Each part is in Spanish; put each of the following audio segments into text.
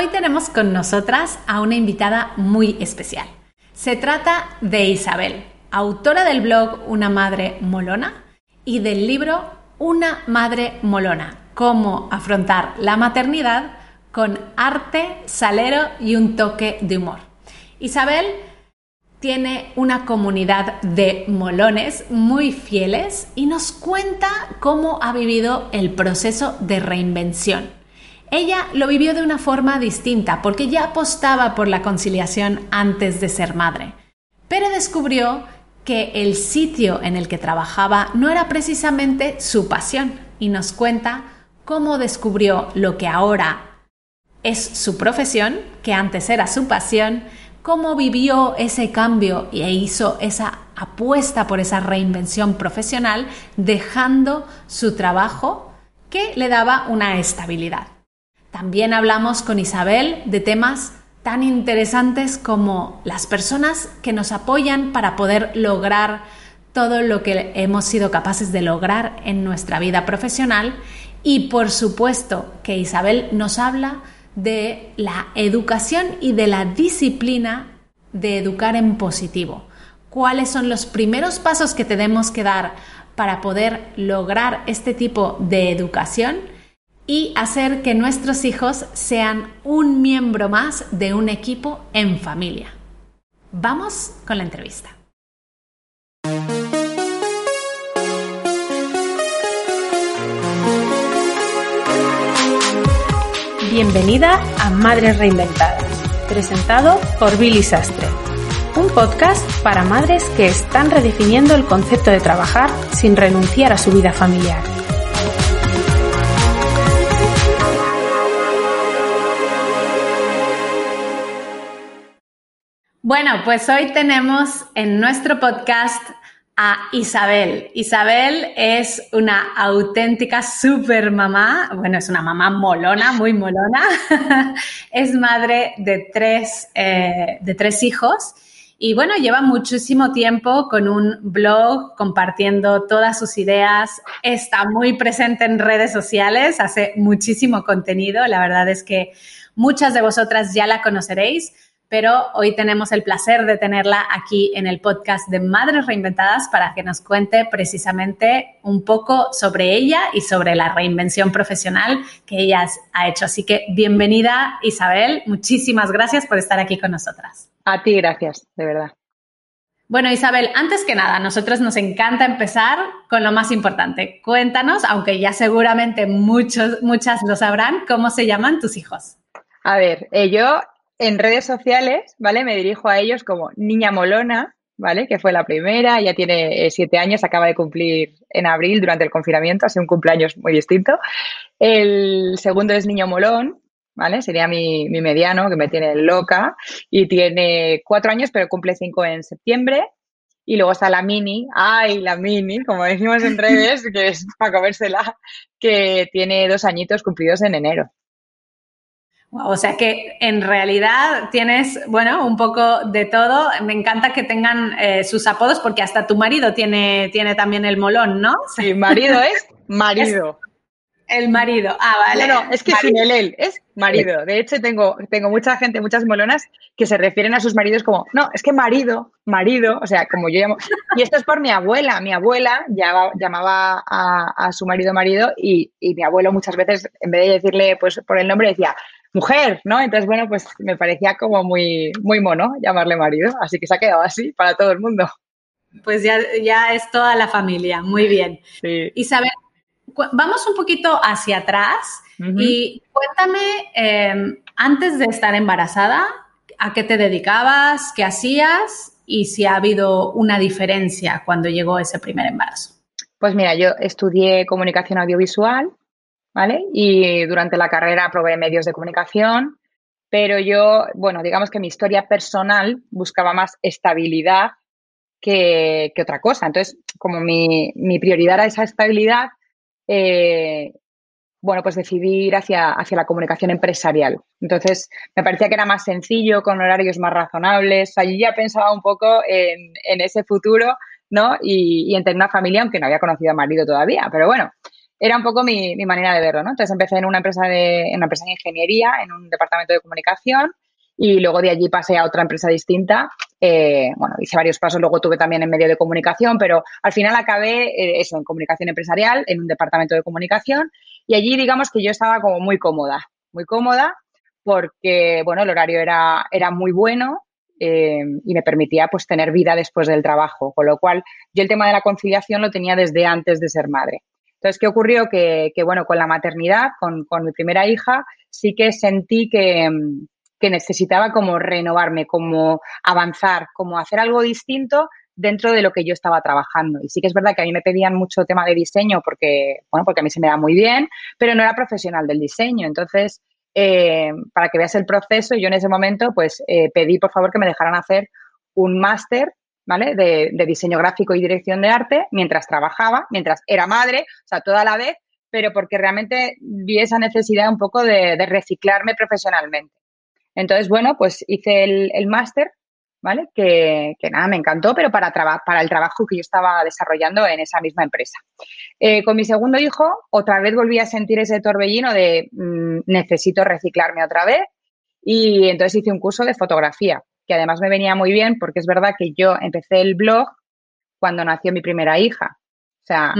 Hoy tenemos con nosotras a una invitada muy especial. Se trata de Isabel, autora del blog Una Madre Molona y del libro Una Madre Molona, cómo afrontar la maternidad con arte, salero y un toque de humor. Isabel tiene una comunidad de molones muy fieles y nos cuenta cómo ha vivido el proceso de reinvención ella lo vivió de una forma distinta porque ya apostaba por la conciliación antes de ser madre, pero descubrió que el sitio en el que trabajaba no era precisamente su pasión y nos cuenta cómo descubrió lo que ahora es su profesión, que antes era su pasión, cómo vivió ese cambio e hizo esa apuesta por esa reinvención profesional, dejando su trabajo que le daba una estabilidad. También hablamos con Isabel de temas tan interesantes como las personas que nos apoyan para poder lograr todo lo que hemos sido capaces de lograr en nuestra vida profesional y por supuesto que Isabel nos habla de la educación y de la disciplina de educar en positivo. ¿Cuáles son los primeros pasos que tenemos que dar para poder lograr este tipo de educación? Y hacer que nuestros hijos sean un miembro más de un equipo en familia. Vamos con la entrevista. Bienvenida a Madres Reinventadas, presentado por Billy Sastre, un podcast para madres que están redefiniendo el concepto de trabajar sin renunciar a su vida familiar Bueno, pues hoy tenemos en nuestro podcast a Isabel. Isabel es una auténtica super mamá, bueno, es una mamá molona, muy molona. es madre de tres, eh, de tres hijos. Y bueno, lleva muchísimo tiempo con un blog compartiendo todas sus ideas, está muy presente en redes sociales, hace muchísimo contenido, la verdad es que muchas de vosotras ya la conoceréis pero hoy tenemos el placer de tenerla aquí en el podcast de Madres Reinventadas para que nos cuente precisamente un poco sobre ella y sobre la reinvención profesional que ella ha hecho. Así que bienvenida Isabel, muchísimas gracias por estar aquí con nosotras. A ti, gracias, de verdad. Bueno, Isabel, antes que nada, a nosotros nos encanta empezar con lo más importante. Cuéntanos, aunque ya seguramente muchos, muchas lo sabrán, ¿cómo se llaman tus hijos? A ver, eh, yo en redes sociales, ¿vale? Me dirijo a ellos como Niña Molona, ¿vale? Que fue la primera, ya tiene eh, siete años, acaba de cumplir en abril durante el confinamiento, hace un cumpleaños muy distinto. El segundo es Niño Molón, ¿vale? Sería mi, mi mediano, que me tiene loca, y tiene cuatro años, pero cumple cinco en septiembre. Y luego está la mini, ay, la mini, como decimos en redes, que es para comérsela, que tiene dos añitos cumplidos en enero. O sea que en realidad tienes, bueno, un poco de todo. Me encanta que tengan eh, sus apodos porque hasta tu marido tiene, tiene también el molón, ¿no? Sí, marido es marido. el marido, ah, vale. No, no, es que sin el él, es marido. De hecho, tengo, tengo mucha gente, muchas molonas que se refieren a sus maridos como, no, es que marido, marido, o sea, como yo llamo. Y esto es por mi abuela. Mi abuela llamaba a, a su marido marido y, y mi abuelo muchas veces, en vez de decirle pues por el nombre, decía, mujer, ¿no? Entonces, bueno, pues me parecía como muy, muy mono llamarle marido, así que se ha quedado así para todo el mundo. Pues ya, ya es toda la familia, muy bien. Sí. Isabel, vamos un poquito hacia atrás y cuéntame, em, antes de estar embarazada, ¿a qué te dedicabas? ¿Qué hacías? Y si ha habido una diferencia cuando llegó ese primer embarazo. Pues mira, yo estudié comunicación audiovisual ¿vale? Y durante la carrera probé medios de comunicación, pero yo, bueno, digamos que mi historia personal buscaba más estabilidad que, otra cosa. Entonces, como mi, prioridad era esa estabilidad, eh, bueno, pues decidí ir hacia, hacia la comunicación empresarial. Entonces, me parecía que era más sencillo, con horarios más razonables. Allí ya pensaba un poco en, ese futuro, ¿no? Y, y en tener una familia, aunque no había conocido a marido todavía. Pero bueno, era un poco mi, manera de verlo, ¿no? Entonces empecé en una empresa de, en una empresa de ingeniería, en un departamento de comunicación, y luego de allí pasé a otra empresa distinta. Eh, bueno, hice varios pasos, luego tuve también en medio de comunicación, pero al final acabé eh, eso, en comunicación empresarial, en un departamento de comunicación, y allí digamos que yo estaba como muy cómoda, muy cómoda, porque, bueno, el horario era, era muy bueno, eh, y me permitía pues tener vida después del trabajo, con lo cual yo el tema de la conciliación lo tenía desde antes de ser madre. Entonces, ¿qué ocurrió? Que, bueno, con la maternidad, con, mi primera hija, sí que sentí que, que necesitaba como renovarme, como avanzar, como hacer algo distinto dentro de lo que yo estaba trabajando. Y sí que es verdad que a mí me pedían mucho tema de diseño porque, bueno, porque a mí se me da muy bien, pero no era profesional del diseño. Entonces, eh, para que veas el proceso, yo en ese momento, pues, eh, pedí por favor que me dejaran hacer un máster, ¿vale? De, diseño gráfico y dirección de arte mientras trabajaba, mientras era madre, o sea, toda la vez, pero porque realmente vi esa necesidad un poco de reciclarme profesionalmente. Entonces, bueno, pues hice el, máster, ¿vale? Que, nada, me encantó, pero para, para el trabajo que yo estaba desarrollando en esa misma empresa. Eh, con mi segundo hijo, otra vez volví a sentir ese torbellino de mm, necesito reciclarme otra vez. Y entonces hice un curso de fotografía, que además me venía muy bien porque es verdad que yo empecé el blog cuando nació mi primera hija. O sea,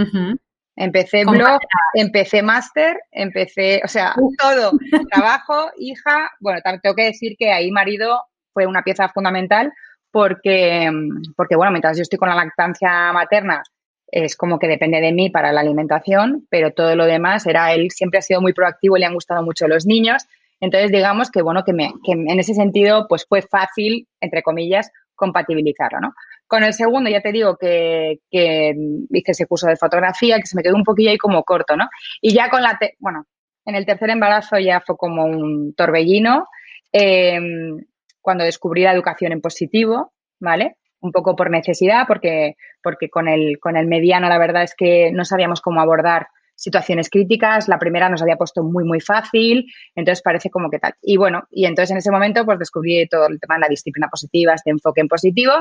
Empecé blog, empecé máster, empecé, o sea, todo, trabajo, hija. Bueno, también tengo que decir que ahí marido fue una pieza fundamental porque, porque, bueno, mientras yo estoy con la lactancia materna, es como que depende de mí para la alimentación, pero todo lo demás era él siempre ha sido muy proactivo y le han gustado mucho los niños. Entonces, digamos que, bueno, que, me, que en ese sentido, pues fue fácil, entre comillas, compatibilizarlo, ¿no? Con el segundo ya te digo que, que hice ese curso de fotografía, que se me quedó un poquillo ahí como corto, ¿no? Y ya con la, bueno, en el tercer embarazo ya fue como un torbellino, em, cuando descubrí la educación en positivo, ¿vale? Un poco por necesidad, porque, porque con, el, con el mediano la verdad es que no sabíamos cómo abordar situaciones críticas. La primera nos había puesto muy, muy fácil, entonces parece como que tal. Y bueno, y entonces en ese momento pues descubrí todo el tema de la disciplina positiva, este enfoque en positivo,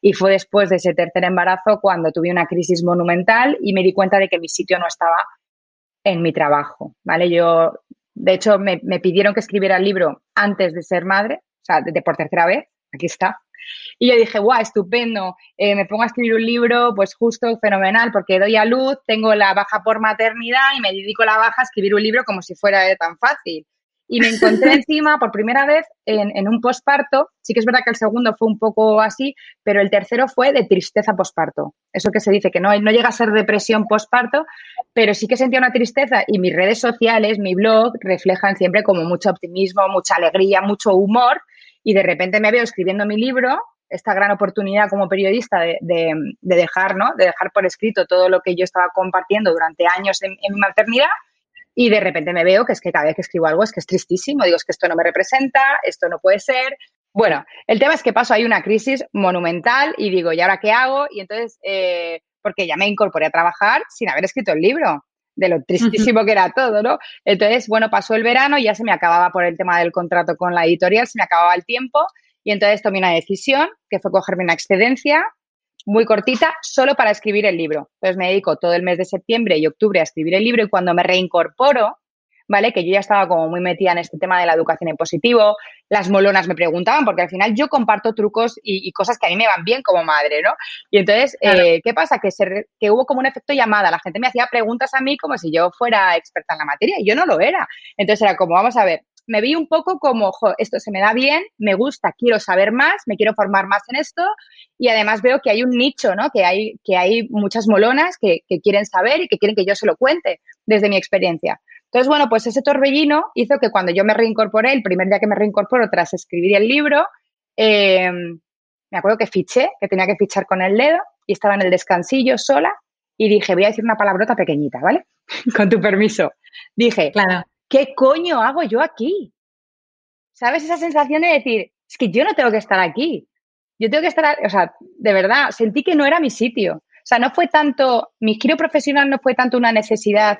y fue después de ese tercer embarazo cuando tuve una crisis monumental y me di cuenta de que mi sitio no estaba en mi trabajo, ¿vale? Yo, de hecho, me, pidieron que escribiera el libro antes de ser madre, o sea, de por tercera vez, aquí está, y yo dije, guau, estupendo, eh, me pongo a escribir un libro, pues justo fenomenal, porque doy a luz, tengo la baja por maternidad y me dedico a la baja a escribir un libro como si fuera tan fácil. Y me encontré encima por primera vez en, un posparto. Sí que es verdad que el segundo fue un poco así, pero el tercero fue de tristeza posparto. Eso que se dice que no, no llega a ser depresión posparto, pero sí que sentía una tristeza y mis redes sociales, mi blog, reflejan siempre como mucho optimismo, mucha alegría, mucho humor y de repente me veo escribiendo mi libro, esta gran oportunidad como periodista de, dejar, ¿no? De dejar por escrito todo lo que yo estaba compartiendo durante años en, mi maternidad y de repente me veo que es que cada vez que escribo algo es que es tristísimo, digo, es que esto no me representa, esto no puede ser. Bueno, el tema es que paso ahí una crisis monumental y digo, ¿y ahora qué hago? Y entonces, eh, porque ya me incorporé a trabajar sin haber escrito el libro de lo tristísimo que era todo, ¿no? Entonces, bueno, pasó el verano, ya se me acababa por el tema del contrato con la editorial, se me acababa el tiempo y entonces tomé una decisión, que fue cogerme una excedencia muy cortita, solo para escribir el libro. Entonces me dedico todo el mes de septiembre y octubre a escribir el libro y cuando me reincorporo, ¿vale? Que yo ya estaba como muy metida en este tema de la educación en positivo, las molonas me preguntaban, porque al final yo comparto trucos y, cosas que a mí me van bien como madre, ¿no? Y entonces, eh, ¿qué pasa? Que, se, que hubo como un efecto llamada, la gente me hacía preguntas a mí como si yo fuera experta en la materia y yo no lo era. Entonces era como, vamos a ver, me vi un poco como, esto se me da bien, me gusta, quiero saber más, me quiero formar más en esto y además veo que hay un nicho, ¿no? Que hay, que hay muchas molonas que, que quieren saber y que quieren que yo se lo cuente desde mi experiencia. Entonces, bueno, pues ese torbellino hizo que cuando yo me reincorporé, el primer día que me reincorporo tras escribir el libro, eh, me acuerdo que fiché, que tenía que fichar con el dedo y estaba en el descansillo sola y dije, voy a decir una palabrota pequeñita, ¿vale? con tu permiso. Dije, claro. ¿qué coño hago yo aquí? ¿Sabes esa sensación de decir, es que yo no tengo que estar aquí? Yo tengo que estar, o sea, de verdad, sentí que no era mi sitio. O sea, no fue tanto, mi giro profesional no fue tanto una necesidad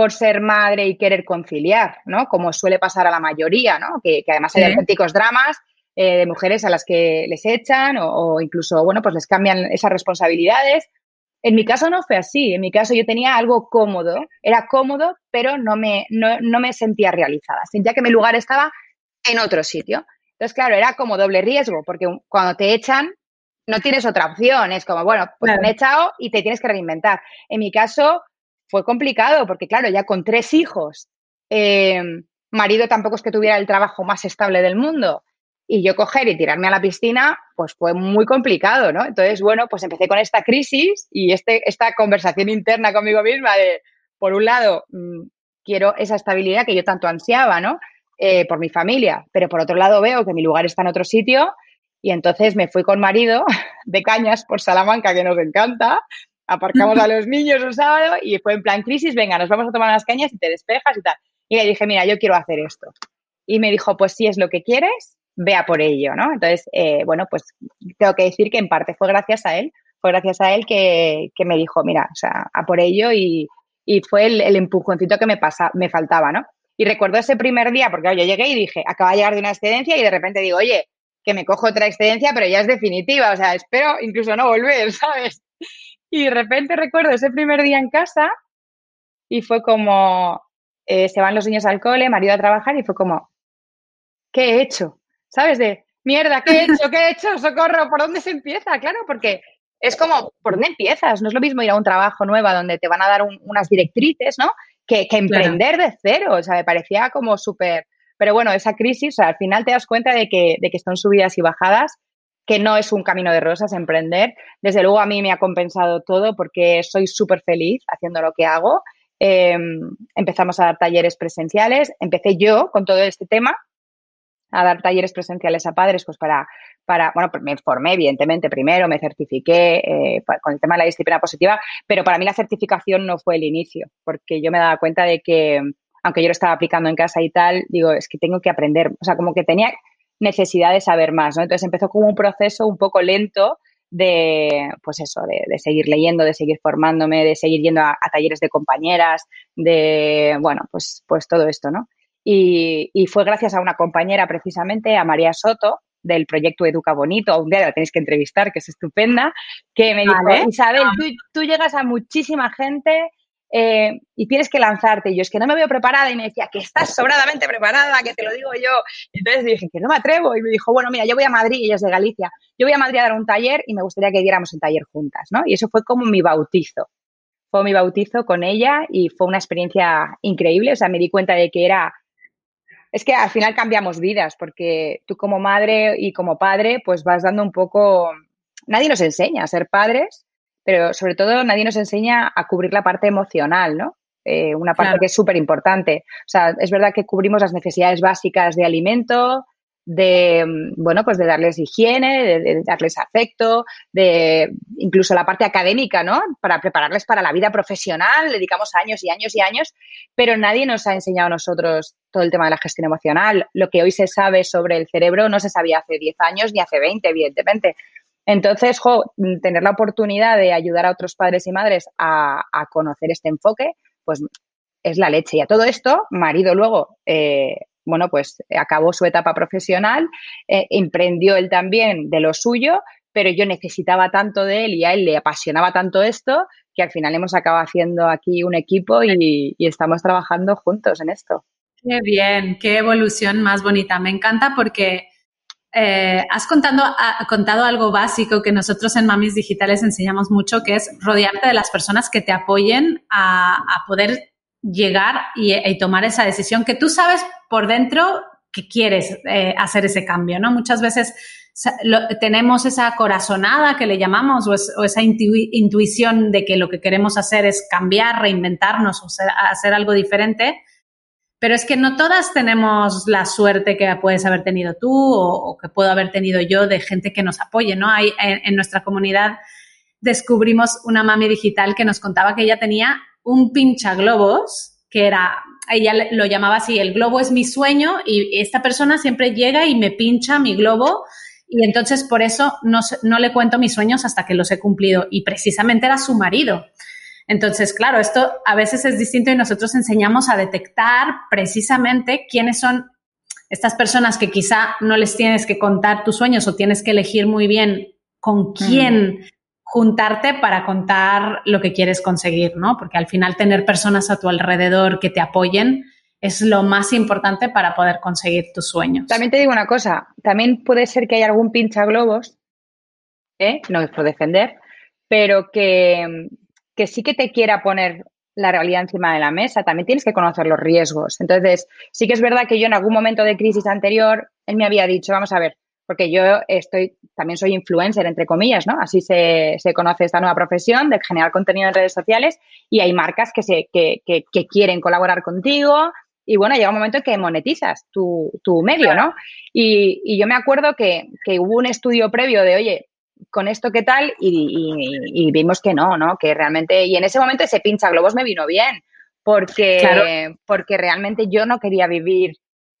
por ser madre y querer conciliar, ¿no? Como suele pasar a la mayoría, ¿no? Que, además hay auténticos dramas eh, de mujeres a las que les echan o, incluso, bueno, pues les cambian esas responsabilidades. En mi caso no fue así. En mi caso yo tenía algo cómodo. Era cómodo, pero no me, no, me sentía realizada. Sentía que mi lugar estaba en otro sitio. Entonces, claro, era como doble riesgo, porque cuando te echan, no tienes otra opción. Es como, bueno, pues me he echado y te tienes que reinventar. En mi caso fue complicado, porque claro, ya con tres hijos, eh, marido tampoco es que tuviera el trabajo más estable del mundo y yo coger y tirarme a la piscina, pues fue muy complicado, ¿no? Entonces, bueno, pues empecé con esta crisis y este, esta conversación interna conmigo misma de, por un lado, mm, quiero esa estabilidad que yo tanto ansiaba, ¿no? Eh, por mi familia, pero por otro lado veo que mi lugar está en otro sitio y entonces me fui con marido de cañas por Salamanca, que nos encanta, aparcamos a los niños un sábado y fue en plan crisis, venga, nos vamos a tomar unas cañas y te despejas y tal. Y le dije, mira, yo quiero hacer esto. Y me dijo, pues si es lo que quieres, vea por ello, ¿no? Entonces, eh, bueno, pues tengo que decir que en parte fue gracias a él, fue gracias a él que, me dijo, mira, o sea, a por ello y, fue el, empujoncito que me, pasa, me faltaba, ¿no? Y recuerdo ese primer día, porque yo llegué y dije, acaba de llegar de una excedencia y de repente digo, oye, que me cojo otra excedencia, pero ya es definitiva, o sea, espero incluso no volver, ¿sabes? Y de repente recuerdo ese primer día en casa y fue como, eh, se van los niños al cole, marido a trabajar y fue como, ¿qué he hecho? ¿sabes? De, mierda, ¿qué he hecho? ¿Qué he hecho? Socorro, ¿por dónde se empieza? Claro, porque es como, ¿por dónde empiezas? No es lo mismo ir a un trabajo nuevo donde te van a dar unas directrices, ¿no? Que, emprender de cero, o sea, me parecía como súper... Pero bueno, esa crisis, o sea, al final te das cuenta de que, de que son subidas y bajadas, que no es un camino de rosas emprender. Desde luego a mí me ha compensado todo porque soy súper feliz haciendo lo que hago. Em, empezamos a dar talleres presenciales, empecé yo con todo este tema, a dar talleres presenciales a padres, pues para, para bueno, pues me formé evidentemente primero, me certifiqué eh, con el tema de la disciplina positiva, pero para mí la certificación no fue el inicio, porque yo me daba cuenta de que, aunque yo lo estaba aplicando en casa y tal, digo, es que tengo que aprender, o sea, como que tenía necesidad de saber más, ¿no? Entonces empezó como un proceso un poco lento de, pues eso, de, seguir leyendo, de seguir formándome, de seguir yendo a, a, talleres de compañeras, de, bueno, pues, pues todo esto, ¿no? Y, fue gracias a una compañera precisamente, a María Soto, del proyecto Educa Bonito, un día la tenéis que entrevistar, que es estupenda, que me dijo, Isabel, tú, llegas a muchísima gente eh, y tienes que lanzarte. Y yo es que no me veo preparada y me decía que estás sobradamente preparada, que te lo digo yo. entonces dije que no me atrevo y me dijo, bueno, mira, yo voy a Madrid ella es de Galicia. Yo voy a Madrid a dar un taller y me gustaría que diéramos el taller juntas, ¿no? Y eso fue como mi bautizo. Fue mi bautizo con ella y fue una experiencia increíble. O sea, me di cuenta de que era es que al final cambiamos vidas, porque tú como madre y como padre, pues vas dando un poco, nadie nos enseña a ser padres, pero sobre todo nadie nos enseña a cubrir la parte emocional, ¿no? Eh, una parte que es súper importante. O sea, es verdad que cubrimos las necesidades básicas de alimento, de, mm, bueno, pues de darles higiene, de, darles afecto, de incluso la parte académica, ¿no? Para prepararles para la vida profesional, dedicamos años y años y años, pero nadie nos ha enseñado a nosotros todo el tema de la gestión emocional. Lo que hoy se sabe sobre el cerebro no se sabía hace 10 años ni hace 20, evidentemente. Entonces, jo, tener la oportunidad de ayudar a otros padres y madres a, conocer este enfoque, pues es la leche. Y a todo esto, marido luego eh, bueno, pues acabó su etapa profesional, eh, emprendió él también de lo suyo, pero yo necesitaba tanto de él y a él le apasionaba tanto esto que al final hemos acabado haciendo aquí un equipo y, estamos trabajando juntos en esto. Qué bien, qué evolución más bonita. Me encanta porque eh, has contado, contado algo básico que nosotros en Mamis Digitales enseñamos mucho, que es rodearte de las personas que te apoyen a, a poder llegar y, tomar esa decisión que tú sabes por dentro que quieres eh, hacer ese cambio, ¿no? Muchas veces tenemos esa corazonada que le llamamos o, esa intuición de que lo que queremos hacer es cambiar, reinventarnos o hacer algo diferente, pero es que no todas tenemos la suerte que puedes haber tenido tú o, que puedo haber tenido yo de gente que nos apoye, ¿no? Hay, en nuestra comunidad descubrimos una mami digital que nos contaba que ella tenía un globos que era, ella lo llamaba así, el globo es mi sueño y esta persona siempre llega y me pincha mi globo y entonces por eso no, no le cuento mis sueños hasta que los he cumplido y precisamente era su marido. Entonces, claro, esto a veces es distinto y nosotros enseñamos a detectar precisamente quiénes son estas personas que quizá no les tienes que contar tus sueños o tienes que elegir muy bien con quién juntarte para contar lo que quieres conseguir, ¿no? Porque al final tener personas a tu alrededor que te apoyen es lo más importante para poder conseguir tus sueños. También te digo una cosa, también puede ser que haya algún pincha globos, ¿eh? no es por defender, pero que, que sí que te quiera poner la realidad encima de la mesa, también tienes que conocer los riesgos. Entonces, sí que es verdad que yo en algún momento de crisis anterior, él me había dicho, vamos a ver, porque yo estoy, también soy influencer, entre comillas, ¿no? Así se, se conoce esta nueva profesión de generar contenido en redes sociales y hay marcas que, se, que, que, que quieren colaborar contigo y bueno, llega un momento en que monetizas tu, tu medio, ¿no? Y, y, yo me acuerdo que, que hubo un estudio previo de, oye, con esto qué tal y, y, vimos que no, ¿no? Que realmente, y en ese momento ese pincha globos me vino bien, porque, porque realmente yo no quería vivir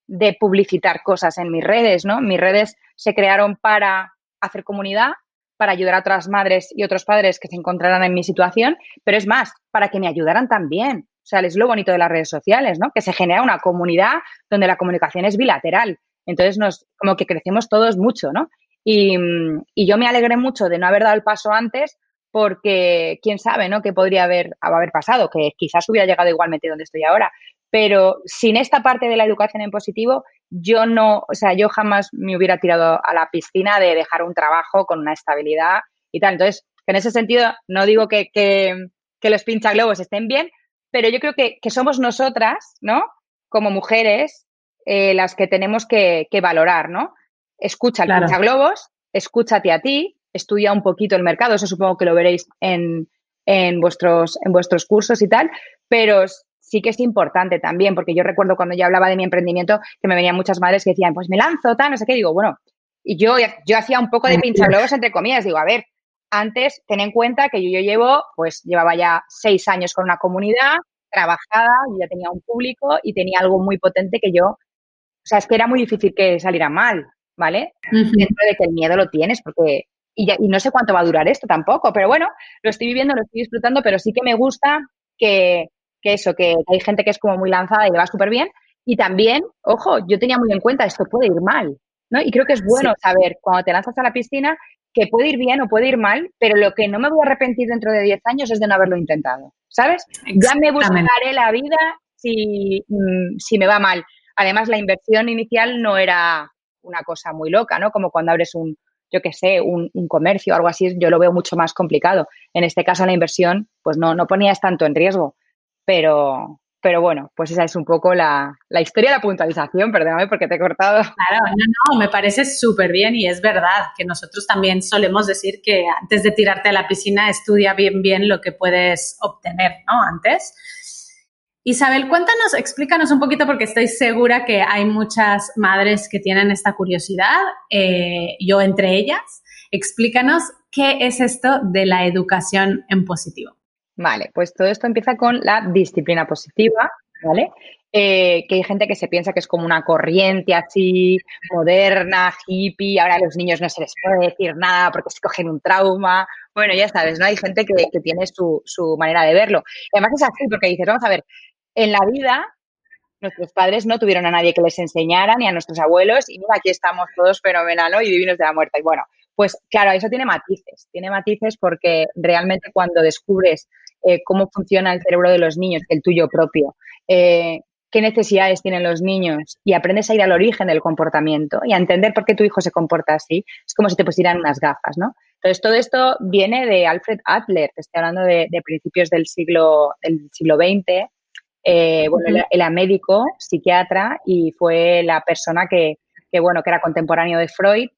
de publicitar cosas en mis redes, ¿no? Mis redes se crearon para hacer comunidad, para ayudar a otras madres y otros padres que se encontraran en mi situación, pero es más, para que me ayudaran también. O sea, es lo bonito de las redes sociales, ¿no? Que se genera una comunidad donde la comunicación es bilateral. Entonces, nos, como que crecemos todos mucho, ¿no? Y, y, yo me alegré mucho de no haber dado el paso antes porque quién sabe, ¿no? ¿Qué podría haber, haber pasado? Que quizás hubiera llegado igualmente donde estoy ahora. Pero sin esta parte de la educación en positivo, yo no, o sea, yo jamás me hubiera tirado a la piscina de dejar un trabajo con una estabilidad y tal. Entonces, en ese sentido, no digo que, que, que los pinchaglobos estén bien, pero yo creo que, que somos nosotras, ¿no? Como mujeres, eh, las que tenemos que, que valorar, ¿no? Escucha el claro. globos, escúchate a ti, estudia un poquito el mercado, eso supongo que lo veréis en, en, vuestros, en vuestros cursos y tal, pero sí que es importante también, porque yo recuerdo cuando yo hablaba de mi emprendimiento que me venían muchas madres que decían, pues me lanzo, tal, no sé qué, digo, bueno, y yo, yo hacía un poco de globos entre comillas, digo, a ver, antes ten en cuenta que yo, yo llevo, pues llevaba ya seis años con una comunidad trabajada, yo ya tenía un público y tenía algo muy potente que yo, o sea, es que era muy difícil que saliera mal. ¿Vale? Uh -huh. Dentro de que el miedo lo tienes, porque. Y, ya, y no sé cuánto va a durar esto tampoco, pero bueno, lo estoy viviendo, lo estoy disfrutando, pero sí que me gusta que, que eso, que hay gente que es como muy lanzada y le va súper bien. Y también, ojo, yo tenía muy en cuenta, esto puede ir mal, ¿no? Y creo que es bueno sí. saber cuando te lanzas a la piscina que puede ir bien o puede ir mal, pero lo que no me voy a arrepentir dentro de 10 años es de no haberlo intentado, ¿sabes? Ya me buscaré la vida si, mm, si me va mal. Además, la inversión inicial no era una cosa muy loca, ¿no? Como cuando abres un, yo qué sé, un, un, comercio o algo así, yo lo veo mucho más complicado. En este caso, la inversión, pues no, no ponías tanto en riesgo, pero, pero bueno, pues esa es un poco la, la historia de la puntualización, perdóname porque te he cortado. Claro, no, no, me parece súper bien y es verdad que nosotros también solemos decir que antes de tirarte a la piscina estudia bien, bien lo que puedes obtener, ¿no? Antes. Isabel, cuéntanos, explícanos un poquito porque estoy segura que hay muchas madres que tienen esta curiosidad, eh, yo entre ellas. Explícanos qué es esto de la educación en positivo. Vale, pues todo esto empieza con la disciplina positiva, ¿vale? Eh, que hay gente que se piensa que es como una corriente así moderna, hippie, ahora a los niños no se les puede decir nada porque se cogen un trauma. Bueno, ya sabes, ¿no? Hay gente que, tiene su, su, manera de verlo. Además es así porque dices, vamos a ver, en la vida nuestros padres no tuvieron a nadie que les enseñara, ni a nuestros abuelos, y mira, aquí estamos todos fenomenal ¿no? y divinos de la muerte. Y bueno, pues claro, eso tiene matices, tiene matices porque realmente cuando descubres eh, cómo funciona el cerebro de los niños, el tuyo propio, eh, qué necesidades tienen los niños y aprendes a ir al origen del comportamiento y a entender por qué tu hijo se comporta así, es como si te pusieran unas gafas, ¿no? Entonces, todo esto viene de Alfred Adler, te estoy hablando de, de principios del siglo, del siglo XX, eh, bueno, él era médico, psiquiatra y fue la persona que, que, bueno, que era contemporáneo de Freud.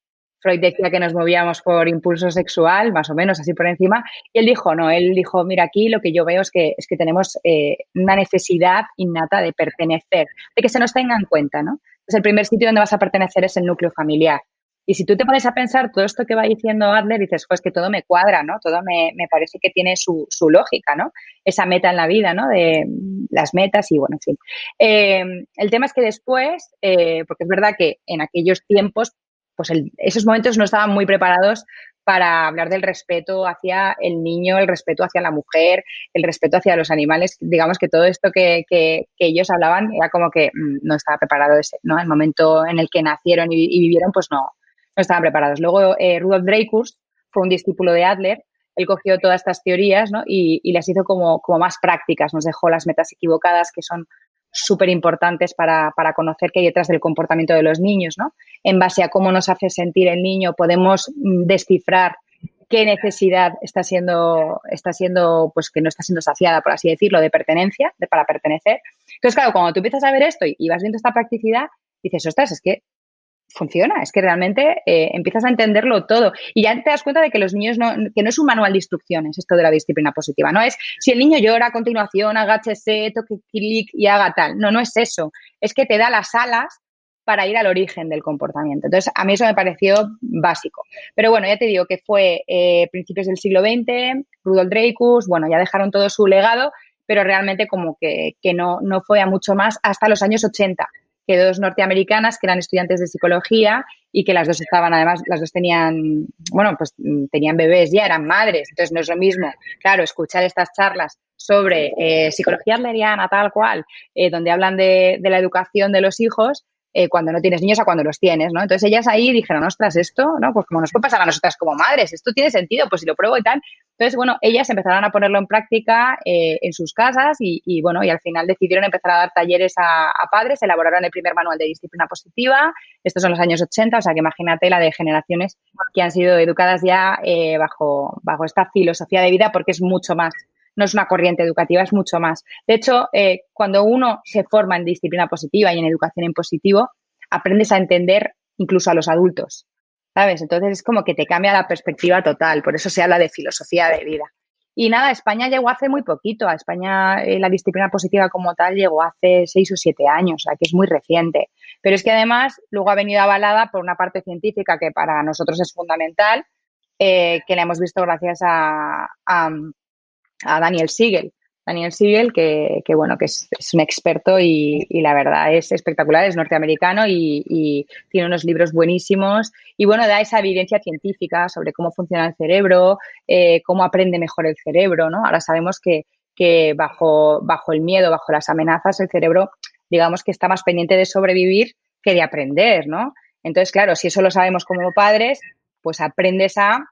Freud decía que nos movíamos por impulso sexual, más o menos así por encima, y él dijo, no, él dijo, mira, aquí lo que yo veo es que, es que tenemos eh, una necesidad innata de pertenecer, de que se nos tenga en cuenta, ¿no? Entonces, el primer sitio donde vas a pertenecer es el núcleo familiar. Y si tú te pones a pensar todo esto que va diciendo Adler, dices, pues que todo me cuadra, ¿no? Todo me, me parece que tiene su, su, lógica, ¿no? Esa meta en la vida, ¿no? De las metas y bueno, en fin. Eh, el tema es que después, eh, porque es verdad que en aquellos tiempos, pues el, esos momentos no estaban muy preparados para hablar del respeto hacia el niño, el respeto hacia la mujer, el respeto hacia los animales. Digamos que todo esto que, que, que ellos hablaban era como que mmm, no estaba preparado ese, ¿no? El momento en el que nacieron y vivieron, pues no, no estaban preparados. Luego, eh, Rudolf Dreikurs fue un discípulo de Adler él cogió todas estas teorías ¿no? y, y, las hizo como, como más prácticas, nos dejó las metas equivocadas que son súper importantes para, para, conocer qué hay detrás del comportamiento de los niños, ¿no? En base a cómo nos hace sentir el niño, podemos mm, descifrar qué necesidad está siendo, está siendo, pues que no está siendo saciada, por así decirlo, de pertenencia, de para pertenecer. Entonces, claro, cuando tú empiezas a ver esto y, y vas viendo esta practicidad, dices, ostras, es que funciona, es que realmente eh, empiezas a entenderlo todo. Y ya te das cuenta de que los niños no, que no es un manual de instrucciones esto de la disciplina positiva, no es si el niño llora a continuación, agáchese, toque clic y haga tal, no, no es eso, es que te da las alas para ir al origen del comportamiento. Entonces, a mí eso me pareció básico. Pero bueno, ya te digo que fue eh, principios del siglo XX, Rudolf Dreykus, bueno, ya dejaron todo su legado, pero realmente como que, que no, no fue a mucho más hasta los años 80 que dos norteamericanas que eran estudiantes de psicología y que las dos estaban, además, las dos tenían, bueno, pues tenían bebés ya, eran madres, entonces no es lo mismo, claro, escuchar estas charlas sobre eh, psicología adleriana, tal cual, eh, donde hablan de, de, la educación de los hijos, eh, cuando no tienes niños a cuando los tienes, ¿no? Entonces ellas ahí dijeron, ostras, esto, ¿no? Pues como nos puede pasar a nosotras como madres, esto tiene sentido, pues si lo pruebo y tal. Entonces, bueno, ellas empezaron a ponerlo en práctica eh, en sus casas y, y, bueno, y al final decidieron empezar a dar talleres a, padres, elaboraron el primer manual de disciplina positiva, estos son los años 80, o sea que imagínate la de generaciones que han sido educadas ya eh, bajo, bajo esta filosofía de vida porque es mucho más no es una corriente educativa, es mucho más. De hecho, eh, cuando uno se forma en disciplina positiva y en educación en positivo, aprendes a entender incluso a los adultos, ¿sabes? Entonces es como que te cambia la perspectiva total, por eso se habla de filosofía de vida. Y nada, España llegó hace muy poquito, a España eh, la disciplina positiva como tal llegó hace seis o siete años, o sea que es muy reciente. Pero es que además luego ha venido avalada por una parte científica que para nosotros es fundamental, eh, que la hemos visto gracias a, a a Daniel Siegel. Daniel Siegel, que, que bueno, que es, un experto y, la verdad es espectacular, es norteamericano y, y, tiene unos libros buenísimos y bueno, da esa evidencia científica sobre cómo funciona el cerebro, eh, cómo aprende mejor el cerebro, ¿no? Ahora sabemos que, que bajo, bajo el miedo, bajo las amenazas, el cerebro, digamos que está más pendiente de sobrevivir que de aprender, ¿no? Entonces, claro, si eso lo sabemos como padres, pues aprendes a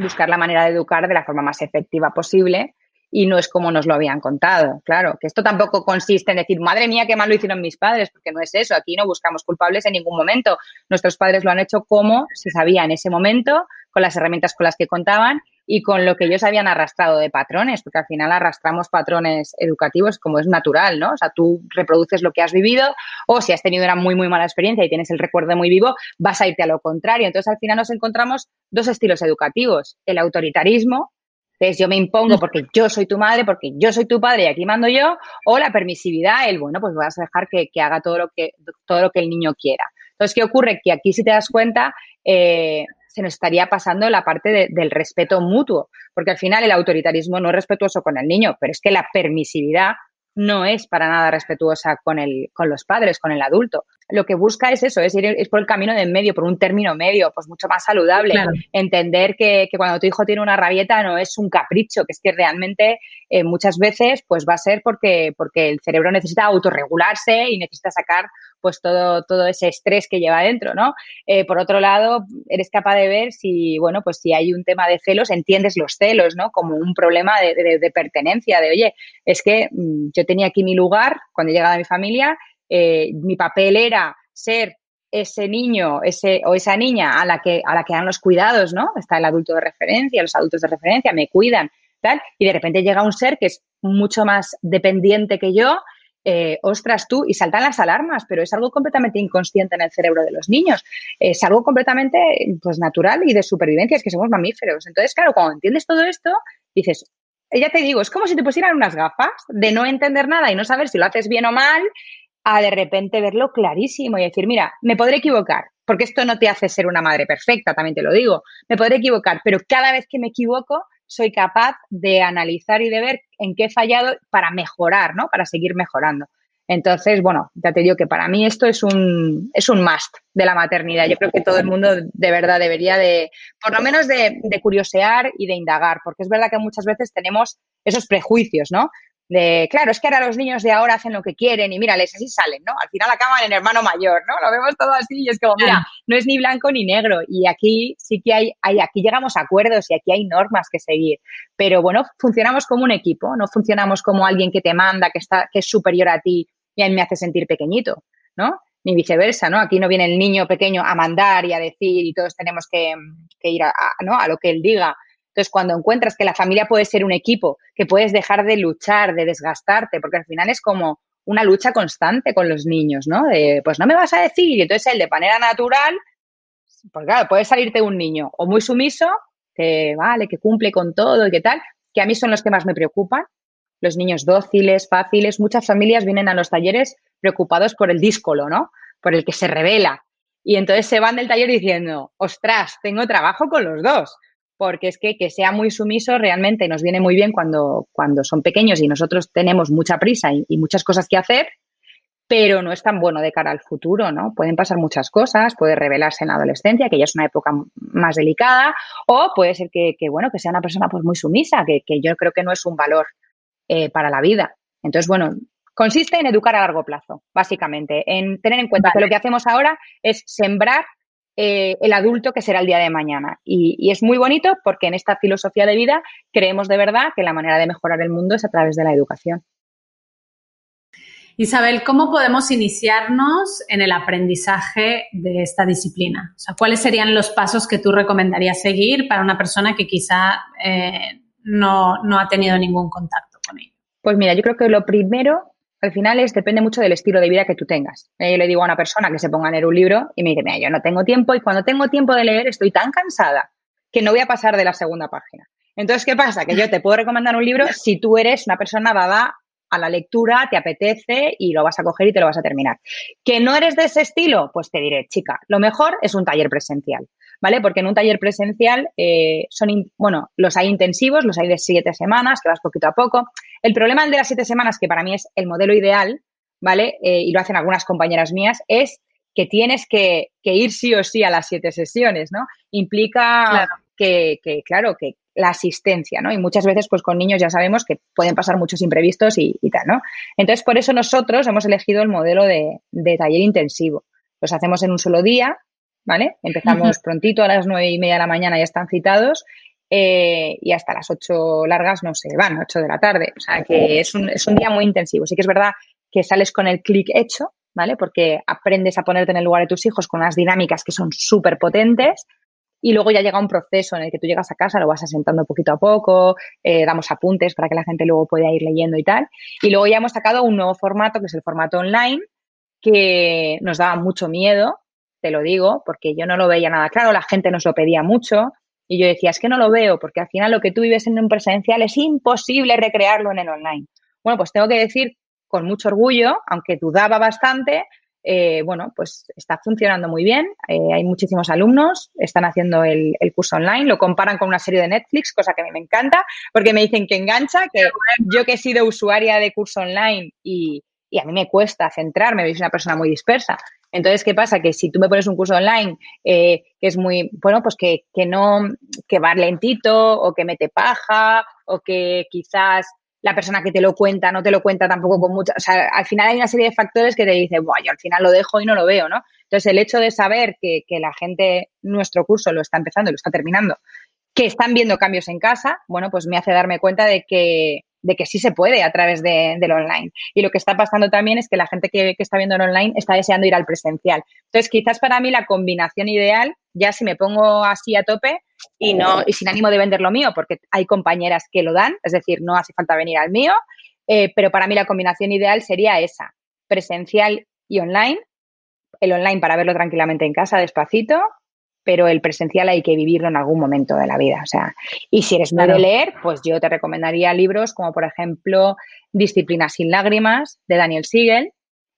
buscar la manera de educar de la forma más efectiva posible y no es como nos lo habían contado. Claro, que esto tampoco consiste en decir, madre mía, qué mal lo hicieron mis padres, porque no es eso. Aquí no buscamos culpables en ningún momento. Nuestros padres lo han hecho como se sabía en ese momento, con las herramientas con las que contaban y con lo que ellos habían arrastrado de patrones, porque al final arrastramos patrones educativos como es natural, ¿no? O sea, tú reproduces lo que has vivido o si has tenido una muy, muy mala experiencia y tienes el recuerdo muy vivo, vas a irte a lo contrario. Entonces, al final nos encontramos dos estilos educativos, el autoritarismo, que es yo me impongo porque yo soy tu madre, porque yo soy tu padre y aquí mando yo, o la permisividad, el, bueno, pues vas a dejar que, que haga todo lo que, todo lo que el niño quiera. Entonces, ¿qué ocurre? Que aquí, si te das cuenta, eh, se nos estaría pasando la parte de, del respeto mutuo, porque al final el autoritarismo no es respetuoso con el niño, pero es que la permisividad no es para nada respetuosa con, el, con los padres, con el adulto. Lo que busca es eso, es ir es por el camino de medio, por un término medio, pues mucho más saludable. Claro. Entender que, que, cuando tu hijo tiene una rabieta no es un capricho, que es que realmente eh, muchas veces pues va a ser porque, porque el cerebro necesita autorregularse y necesita sacar pues todo, todo ese estrés que lleva dentro, ¿no? Eh, por otro lado, eres capaz de ver si, bueno, pues si hay un tema de celos, entiendes los celos, ¿no? Como un problema de, de, de pertenencia, de, oye, es que mmm, yo tenía aquí mi lugar cuando he llegado a mi familia, eh, mi papel era ser ese niño ese, o esa niña a la, que, a la que dan los cuidados, ¿no? Está el adulto de referencia, los adultos de referencia me cuidan, tal, y de repente llega un ser que es mucho más dependiente que yo, eh, ostras tú, y saltan las alarmas, pero es algo completamente inconsciente en el cerebro de los niños. Es algo completamente pues, natural y de supervivencia, es que somos mamíferos. Entonces, claro, cuando entiendes todo esto, dices, ya te digo, es como si te pusieran unas gafas de no entender nada y no saber si lo haces bien o mal, a de repente verlo clarísimo y decir, mira, me podré equivocar, porque esto no te hace ser una madre perfecta, también te lo digo, me podré equivocar, pero cada vez que me equivoco soy capaz de analizar y de ver en qué he fallado para mejorar, ¿no? Para seguir mejorando. Entonces, bueno, ya te digo que para mí esto es un, es un must de la maternidad. Yo creo que todo el mundo de verdad debería de, por lo menos de, de curiosear y de indagar, porque es verdad que muchas veces tenemos esos prejuicios, ¿no? De, claro, es que ahora los niños de ahora hacen lo que quieren y mírales, así salen, ¿no? Al final acaban en hermano mayor, ¿no? Lo vemos todo así y es como, mira, no es ni blanco ni negro y aquí sí que hay, hay, aquí llegamos a acuerdos y aquí hay normas que seguir, pero bueno, funcionamos como un equipo, no funcionamos como alguien que te manda, que está, que es superior a ti y a mí me hace sentir pequeñito, ¿no? Ni viceversa, ¿no? Aquí no viene el niño pequeño a mandar y a decir y todos tenemos que, ir a, ¿no? a lo que él diga entonces, cuando encuentras que la familia puede ser un equipo, que puedes dejar de luchar, de desgastarte, porque al final es como una lucha constante con los niños, ¿no? De, pues no me vas a decir, y entonces él de manera natural, pues claro, puede salirte un niño o muy sumiso, que vale, que cumple con todo y que tal, que a mí son los que más me preocupan, los niños dóciles, fáciles, muchas familias vienen a los talleres preocupados por el díscolo, ¿no? Por el que se revela. Y entonces se van del taller diciendo, ostras, tengo trabajo con los dos porque es que que sea muy sumiso realmente nos viene muy bien cuando, cuando son pequeños y nosotros tenemos mucha prisa y, muchas cosas que hacer, pero no es tan bueno de cara al futuro, ¿no? Pueden pasar muchas cosas, puede revelarse en la adolescencia, que ya es una época más delicada, o puede ser que, bueno, que sea una persona pues muy sumisa, que, yo creo que no es un valor eh, para la vida. Entonces, bueno, consiste en educar a largo plazo, básicamente, en tener en cuenta que lo que hacemos ahora es sembrar eh, el adulto que será el día de mañana. Y, es muy bonito porque en esta filosofía de vida creemos de verdad que la manera de mejorar el mundo es a través de la educación. Isabel, ¿cómo podemos iniciarnos en el aprendizaje de esta disciplina? O sea, ¿cuáles serían los pasos que tú recomendarías seguir para una persona que quizá eh, no, no ha tenido ningún contacto con ello? Pues mira, yo creo que lo primero al final es, depende mucho del estilo de vida que tú tengas. Yo le digo a una persona que se ponga a leer un libro y me dice, mira, yo no tengo tiempo y cuando tengo tiempo de leer estoy tan cansada que no voy a pasar de la segunda página. Entonces, ¿qué pasa? Que yo te puedo recomendar un libro si tú eres una persona dada a la lectura, te apetece y lo vas a coger y te lo vas a terminar. ¿Que no eres de ese estilo? Pues te diré, chica, lo mejor es un taller presencial. ¿Vale? Porque en un taller presencial eh, son, bueno, los hay intensivos, los hay de siete semanas, que vas poquito a poco. El problema de las siete semanas, que para mí es el modelo ideal, ¿vale? Eh, y lo hacen algunas compañeras mías, es que tienes que, ir sí o sí a las siete sesiones, ¿no? Implica Que, claro, que la asistencia, ¿no? Y muchas veces, pues con niños ya sabemos que pueden pasar muchos imprevistos y, tal, ¿no? Entonces, por eso nosotros hemos elegido el modelo de, de taller intensivo. Los hacemos en un solo día, ¿vale? Empezamos prontito a las nueve y media de la mañana, ya están citados. Eh, y hasta las ocho largas no se van, ocho de la tarde. O sea que es un, es un día muy intensivo. Sí que es verdad que sales con el clic hecho, ¿vale? Porque aprendes a ponerte en el lugar de tus hijos con unas dinámicas que son súper potentes. Y luego ya llega un proceso en el que tú llegas a casa, lo vas asentando poquito a poco, eh, damos apuntes para que la gente luego pueda ir leyendo y tal. Y luego ya hemos sacado un nuevo formato, que es el formato online, que nos daba mucho miedo, te lo digo, porque yo no lo veía nada claro, la gente nos lo pedía mucho y yo decía, es que no lo veo, porque al final lo que tú vives en un presencial es imposible recrearlo en el online. Bueno, pues tengo que decir con mucho orgullo, aunque dudaba bastante, eh, bueno, pues está funcionando muy bien. Eh, hay muchísimos alumnos, están haciendo el, curso online, lo comparan con una serie de Netflix, cosa que a mí me encanta, porque me dicen que engancha, que yo que he sido usuaria de curso online y, y a mí me cuesta centrarme, soy una persona muy dispersa. Entonces, ¿qué pasa? Que si tú me pones un curso online eh, que es muy, bueno, pues que, que no, que va lentito o que mete paja o que quizás la persona que te lo cuenta no te lo cuenta tampoco con mucha, o sea, al final hay una serie de factores que te dicen, bueno, yo al final lo dejo y no lo veo, ¿no? Entonces, el hecho de saber que, que la gente, nuestro curso lo está empezando, lo está terminando, que están viendo cambios en casa, bueno, pues me hace darme cuenta de que, de que sí se puede a través de, del online. Y lo que está pasando también es que la gente que, está viendo en online está deseando ir al presencial. Entonces, quizás para mí la combinación ideal, ya si me pongo así a tope y no y sin ánimo de vender lo mío, porque hay compañeras que lo dan, es decir, no hace falta venir al mío, eh, pero para mí la combinación ideal sería esa, presencial y online. El online para verlo tranquilamente en casa, despacito, pero el presencial hay que vivirlo en algún momento de la vida. O sea, y si eres muy de leer, pues yo te recomendaría libros como, por ejemplo, Disciplina sin lágrimas, de Daniel Siegel,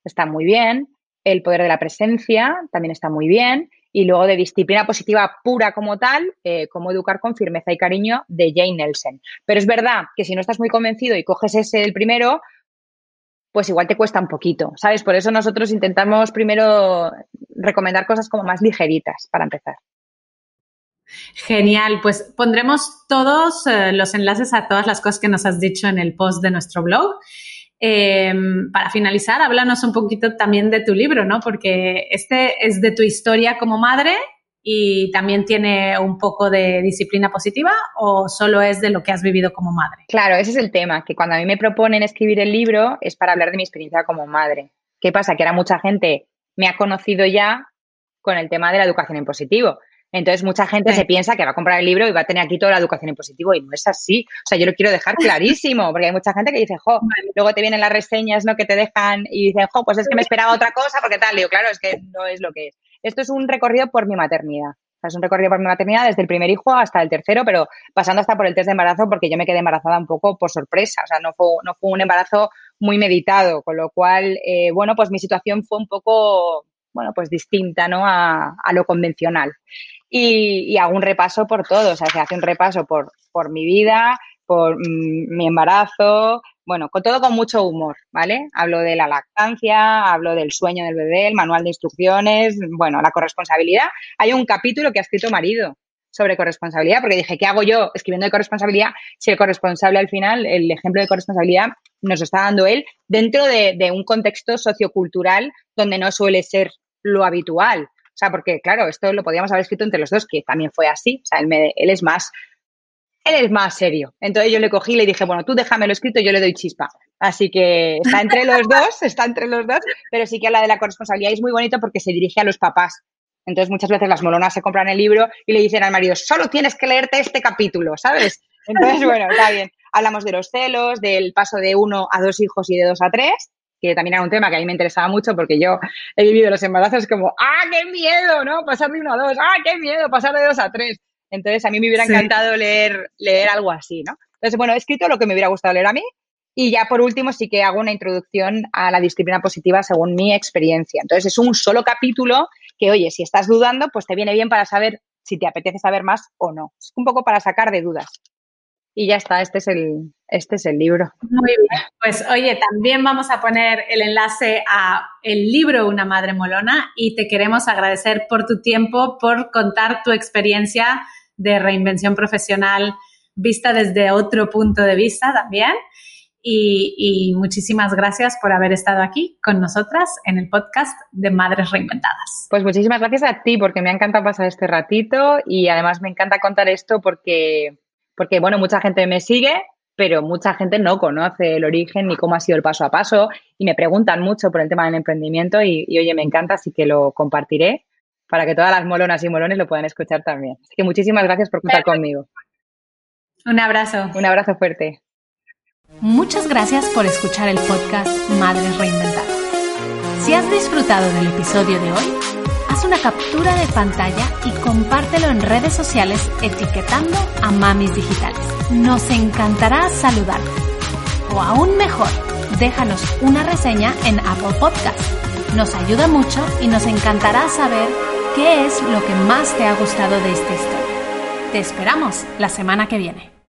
está muy bien. El poder de la presencia, también está muy bien. Y luego de disciplina positiva pura como tal, eh, como educar con firmeza y cariño, de Jane Nelson. Pero es verdad que si no estás muy convencido y coges ese el primero, pues igual te cuesta un poquito, ¿sabes? Por eso nosotros intentamos primero recomendar cosas como más ligeritas para empezar. Genial, pues pondremos todos eh, los enlaces a todas las cosas que nos has dicho en el post de nuestro blog. Em, para finalizar, háblanos un poquito también de tu libro, ¿no? Porque este es de tu historia como madre y también tiene un poco de disciplina positiva o solo es de lo que has vivido como madre? Claro, ese es el tema, que cuando a mí me proponen escribir el libro es para hablar de mi experiencia como madre. ¿Qué pasa? Que ahora mucha gente me ha conocido ya con el tema de la educación en positivo. Entonces, mucha gente se piensa que va a comprar el libro y va a tener aquí toda la educación en positivo y no es así. O sea, yo lo quiero dejar clarísimo, porque hay mucha gente que dice, jo, luego te vienen las reseñas, ¿no? Que te dejan y dicen, jo, pues es que me esperaba otra cosa, porque tal. Digo, claro, es que no es lo que es. Esto es un recorrido por mi maternidad. Es un recorrido por mi maternidad desde el primer hijo hasta el tercero, pero pasando hasta por el test de embarazo, porque yo me quedé embarazada un poco por sorpresa. O sea, no fue, no fue un embarazo muy meditado, con lo cual, eh, bueno, pues mi situación fue un poco, bueno, pues distinta, ¿no? A, lo convencional y, hago un repaso por todo, o sea, se hace un repaso por, por mi vida, por mm, mi embarazo, bueno, con todo con mucho humor, ¿vale? Hablo de la lactancia, hablo del sueño del bebé, el manual de instrucciones, bueno, la corresponsabilidad. Hay un capítulo que ha escrito marido sobre corresponsabilidad, porque dije, ¿qué hago yo escribiendo de corresponsabilidad si el corresponsable al final, el ejemplo de corresponsabilidad nos está dando él dentro de, un contexto sociocultural donde no suele ser lo habitual? O sea, porque claro, esto lo podíamos haber escrito entre los dos, que también fue así. O sea, él es más, él es más serio. Entonces yo le cogí y le dije, bueno, tú déjamelo escrito, yo le doy chispa. Así que está entre los dos, está entre los dos, pero sí que habla de la corresponsabilidad y es muy bonito porque se dirige a los papás. Entonces muchas veces las molonas se compran el libro y le dicen al marido, solo tienes que leerte este capítulo, ¿sabes? Entonces, bueno, está bien. Hablamos de los celos, del paso de uno a dos hijos y de dos a tres que también era un tema que a mí me interesaba mucho porque yo he vivido los embarazos como, ¡ah, qué miedo! ¿no? Pasar de uno a dos, ¡ah, qué miedo! Pasar de dos a tres. Entonces, a mí me hubiera encantado leer, leer algo así, ¿no? Entonces, bueno, he escrito lo que me hubiera gustado leer a mí y ya por último sí que hago una introducción a la disciplina positiva según mi experiencia. Entonces, es un solo capítulo que, oye, si estás dudando, pues te viene bien para saber si te apetece saber más o no. Es un poco para sacar de dudas. Y ya está, este es el, este es el libro. Muy bien. Pues oye, también vamos a poner el enlace a el libro Una Madre Molona y te queremos agradecer por tu tiempo, por contar tu experiencia de reinvención profesional vista desde otro punto de vista también. Y, y, muchísimas gracias por haber estado aquí con nosotras en el podcast de Madres Reinventadas. Pues muchísimas gracias a ti porque me ha encantado pasar este ratito y además me encanta contar esto porque porque, bueno, mucha gente me sigue, pero mucha gente no conoce el origen ni cómo ha sido el paso a paso y me preguntan mucho por el tema del emprendimiento y, oye, me encanta, así que lo compartiré para que todas las molonas y molones lo puedan escuchar también. Así que muchísimas gracias por contar conmigo. Un abrazo. Un abrazo fuerte. Muchas gracias por escuchar el podcast Madres Reinventadas. Si has disfrutado del episodio de hoy, haz una captura de pantalla y compártelo en redes sociales etiquetando a Mamis Digitales. Nos encantará saludarte. O aún mejor, déjanos una reseña en Apple Podcast. Nos ayuda mucho y nos encantará saber qué es lo que más te ha gustado de esta historia. Te esperamos la semana que viene.